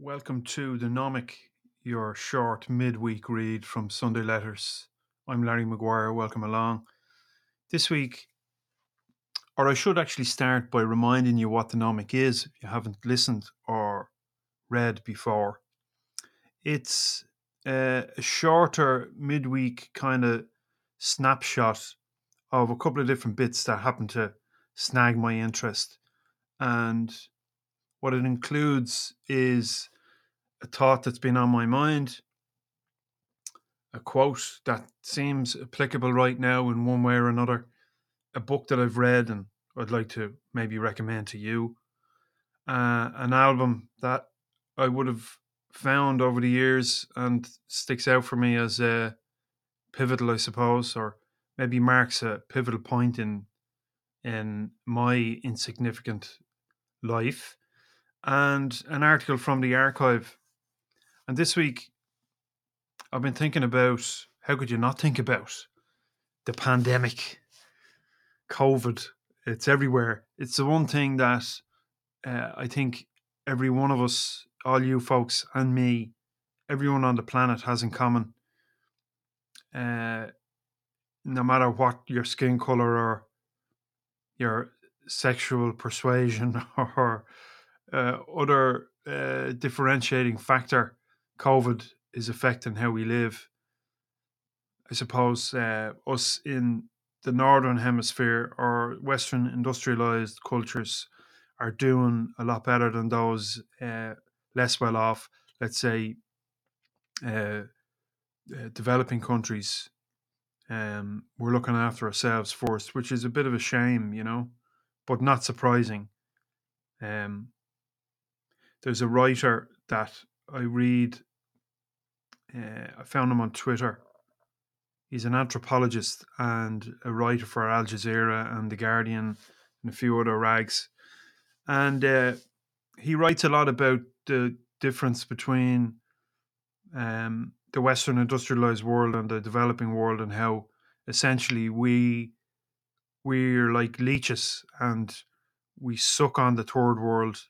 Welcome to the Gnōmic, your short midweek read from Sunday Letters. I'm Larry Maguire. Welcome along. This week, or I should actually start by reminding you what the Gnōmic is if you haven't listened or read before. It's uh, a shorter midweek kind of snapshot of a couple of different bits that happen to snag my interest. And what it includes is a thought that's been on my mind, a quote that seems applicable right now in one way or another, a book that I've read and I'd like to maybe recommend to you, uh, an album that I would have found over the years and sticks out for me as a pivotal, I suppose, or maybe marks a pivotal point in in my insignificant life and an article from the archive. And this week, I've been thinking about how could you not think about the pandemic, COVID? It's everywhere. It's the one thing that uh, I think every one of us, all you folks and me, everyone on the planet has in common. Uh, no matter what your skin color or your sexual persuasion or uh, other uh, differentiating factor COVID is affecting how we live. I suppose uh, us in the northern hemisphere or Western industrialized cultures are doing a lot better than those uh, less well off, let's say, uh, uh, developing countries. Um, we're looking after ourselves first, which is a bit of a shame, you know, but not surprising. Um, there's a writer that I read. Uh, I found him on Twitter. He's an anthropologist and a writer for Al Jazeera and The Guardian and a few other rags. And uh, he writes a lot about the difference between um, the Western industrialized world and the developing world and how essentially we we're like leeches and we suck on the third world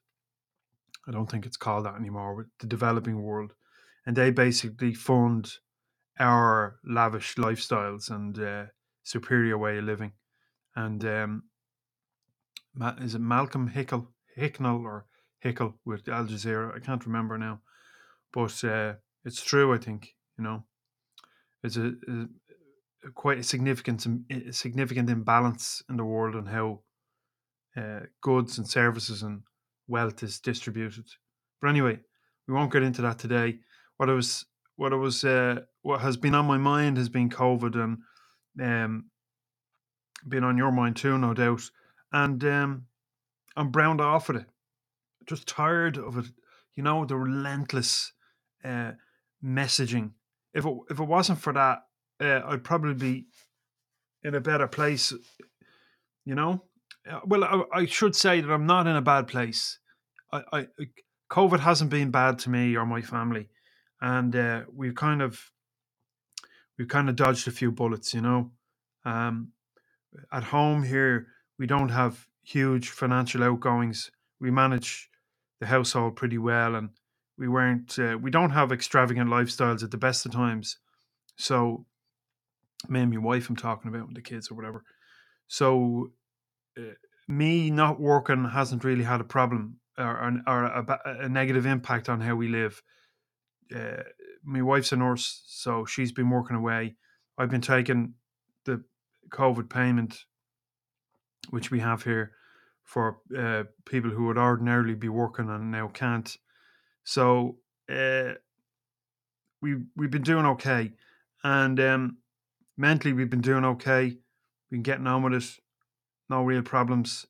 I don't think it's called that anymore, but the developing world. And they basically fund our lavish lifestyles and uh, superior way of living. And um, is it Malcolm Hickel, Hicknell or Hickel with Al Jazeera? I can't remember now, but uh, it's true. I think you know, it's a, a, quite a significant a significant imbalance in the world and how uh, goods and services and wealth is distributed. But anyway, we won't get into that today. What I was, what I was, uh, what has been on my mind has been COVID and um, been on your mind too, no doubt. And um, I'm browned off with it. Just tired of it. You know, the relentless uh, messaging. If it if it wasn't for that, uh, I'd probably be in a better place. You know, well, I, I, should say that I'm not in a bad place. I, I, COVID hasn't been bad to me or my family, and uh, we've kind of we've kind of dodged a few bullets, you know. Um, at home here, we don't have huge financial outgoings. We manage the household pretty well, and we weren't uh, we don't have extravagant lifestyles at the best of times. So, me and my wife, I'm talking about, with the kids or whatever. So uh, me not working hasn't really had a problem or, or a, a, negative impact on how we live. Uh, my wife's a nurse, so she's been working away. I've been taking the COVID payment, which we have here, for uh, people who would ordinarily be working and now can't. So uh, we we've been doing okay, and um, mentally we've been doing okay. We've been getting on with it no real problems.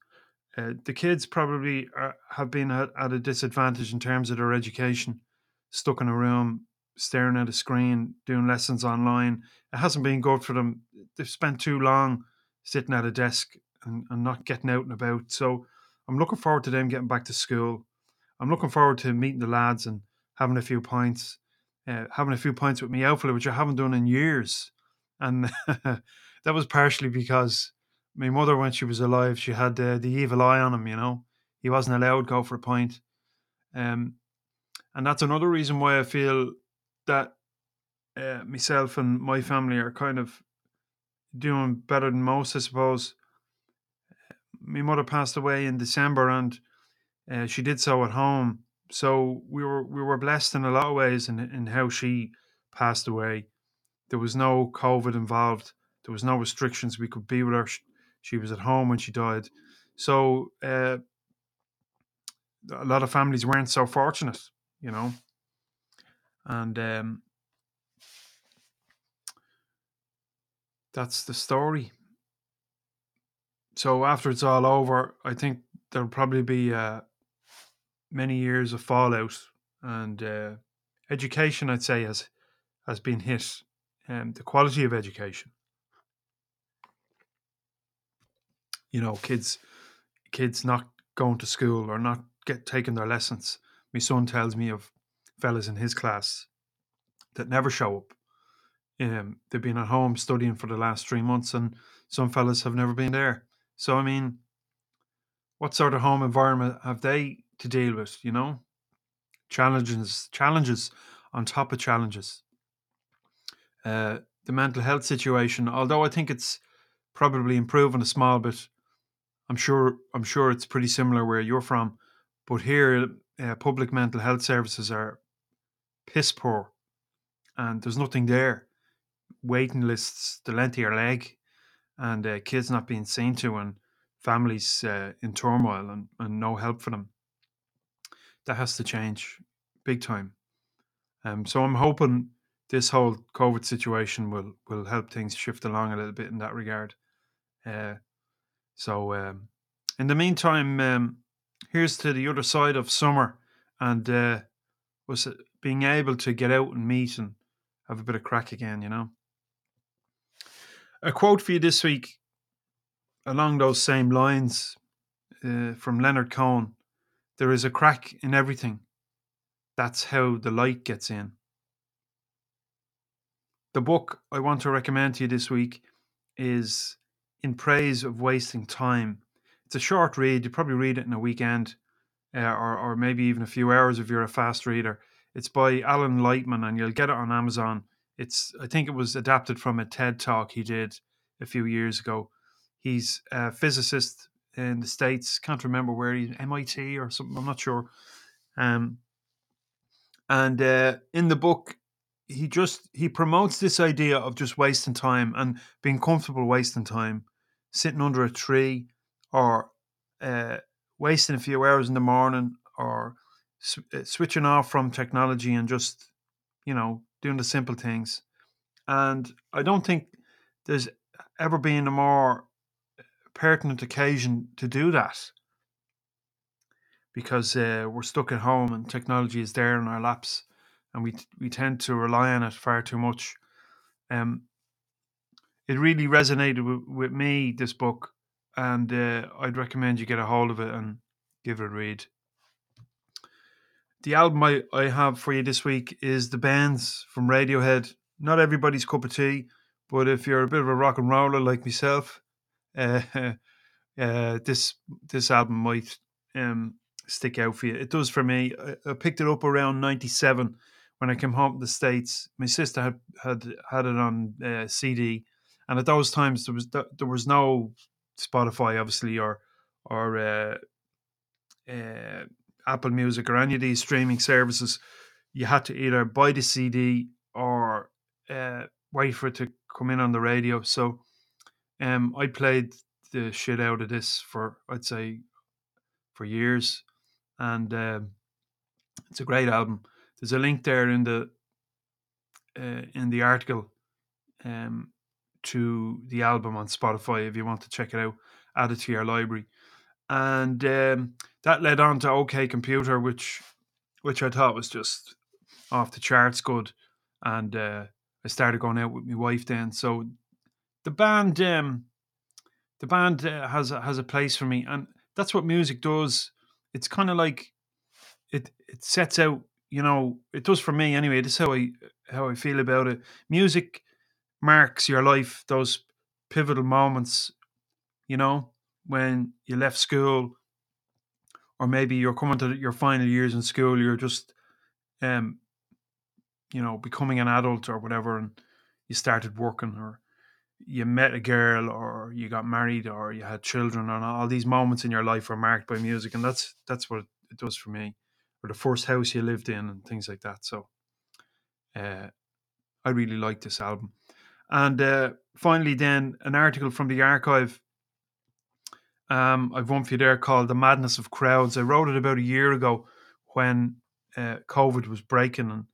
Uh, the kids probably are, have been at, at, a disadvantage in terms of their education, stuck in a room, staring at a screen, doing lessons online. It hasn't been good for them. They've spent too long sitting at a desk and, and not getting out and about. So I'm looking forward to them getting back to school. I'm looking forward to meeting the lads and having a few pints, uh, having a few pints with me outfit, which I haven't done in years. And that was partially because my mother, when she was alive, she had uh, the evil eye on him. You know, he wasn't allowed to go for a pint. Um, and that's another reason why I feel that uh, myself and my family are kind of doing better than most, I suppose. My mother passed away in December, and uh, she did so at home. So we were we were blessed in a lot of ways in in how she passed away. There was no COVID involved. There was no restrictions. We could be with her. Sh- She was at home when she died. So uh, a lot of families weren't so fortunate, you know. And um, that's the story. So after it's all over, I think there'll probably be uh, many years of fallout, and uh, education, I'd say, has has been hit. Um, the quality of education, you know, kids kids not going to school or not get taking their lessons. My son tells me of fellas in his class that never show up. Um, they've been at home studying for the last three months, and some fellas have never been there. So, I mean, what sort of home environment have they to deal with? You know, challenges, challenges on top of challenges. Uh, the mental health situation, although I think it's probably improving a small bit, I'm sure I'm sure it's pretty similar where you're from. But here, uh, public mental health services are piss poor, and there's nothing there. Waiting lists, the length of your leg, and uh, kids not being seen to, and families uh, in turmoil, and, and no help for them. That has to change big time. Um, so I'm hoping this whole COVID situation will will help things shift along a little bit in that regard. Uh, so um, in the meantime, um, here's to the other side of summer and uh, was it being able to get out and meet and have a bit of crack again, you know. A quote for you this week along those same lines uh, from Leonard Cohen. There is a crack in everything. That's how the light gets in. The book I want to recommend to you this week is In Praise of Wasting Time. It's a short read. You probably read it in a weekend uh, or, or maybe even a few hours if you're a fast reader. It's by Alan Lightman and you'll get it on Amazon. It's I think it was adapted from a TED talk he did a few years ago. He's a physicist in the States. Can't remember where he's MIT or something. I'm not sure. Um, and uh, in the book, he just he promotes this idea of just wasting time and being comfortable wasting time, sitting under a tree, or uh, wasting a few hours in the morning, or sw- uh, switching off from technology and just you know doing the simple things. And I don't think there's ever been a more pertinent occasion to do that because uh, we're stuck at home and technology is there in our laps and we we tend to rely on it far too much. Um, it really resonated with, with me this book, and uh, I'd recommend you get a hold of it and give it a read. The album I, I have for you this week is The Bends from Radiohead. Not everybody's cup of tea, but if you're a bit of a rock and roller like myself, uh, uh, this this album might um, stick out for you. It does for me. I, I picked it up around '97 when I came home to the states. My sister had had had it on uh, CD, and at those times there was there was no Spotify, obviously, or or uh, uh, Apple Music or any of these streaming services. You had to either buy the CD or uh, wait for it to come in on the radio. So, um, I played the shit out of this for I'd say for years, and um, it's a great album. There's a link there in the uh, in the article um, to the album on Spotify if you want to check it out. Add it to your library, and um, that led on to OK Computer, which which I thought was just off the charts good, and uh, I started going out with my wife then. So the band, um, the band uh, has has a place for me, and that's what music does. It's kind of like it it sets out you know it does for me anyway this is how i how i feel about it music marks your life those pivotal moments you know when you left school or maybe you're coming to your final years in school you're just um, you know, becoming an adult or whatever, and you started working, or you met a girl, or you got married, or you had children, and all these moments in your life are marked by music, and that's that's what it does for me. Or the first house you lived in, and things like that. So, uh, I really like this album. And uh, finally, then an article from the archive. Um, I've one for you there called "The Madness of Crowds." I wrote it about a year ago when uh, COVID was breaking and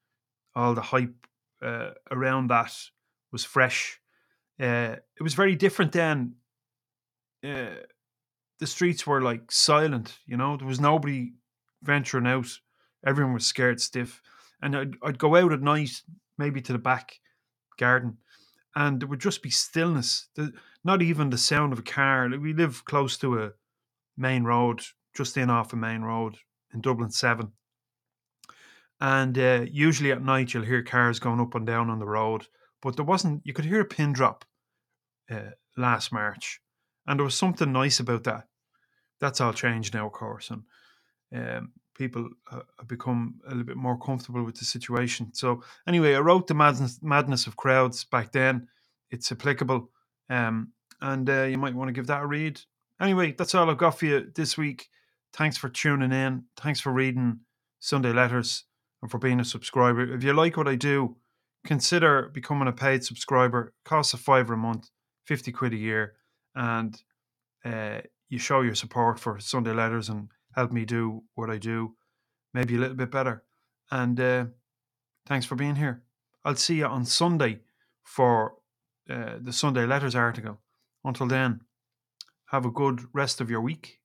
all the hype uh, around that was fresh. Uh, it was very different then. Uh, the streets were like silent, you know. There was nobody venturing out. Everyone was scared stiff, and I'd, I'd go out at night, maybe to the back garden, and there would just be stillness. The, not even the sound of a car. We live close to a main road, just in off a main road in Dublin Seven, and uh, usually at night you'll hear cars going up and down on the road. But there wasn't. You could hear a pin drop uh, last March, and there was something nice about that. That's all changed now, of course, and um, people uh, become a little bit more comfortable with the situation. So anyway, I wrote the madness, madness of crowds back then. It's applicable, um, and uh, you might want to give that a read. Anyway, that's all I've got for you this week. Thanks for tuning in. Thanks for reading Sunday Letters and for being a subscriber. If you like what I do, consider becoming a paid subscriber. It costs a fiver a month, fifty quid a year, and uh, you show your support for Sunday Letters and help me do what I do, maybe a little bit better. And uh, thanks for being here. I'll see you on Sunday for uh, the Sunday Letters article. Until then, have a good rest of your week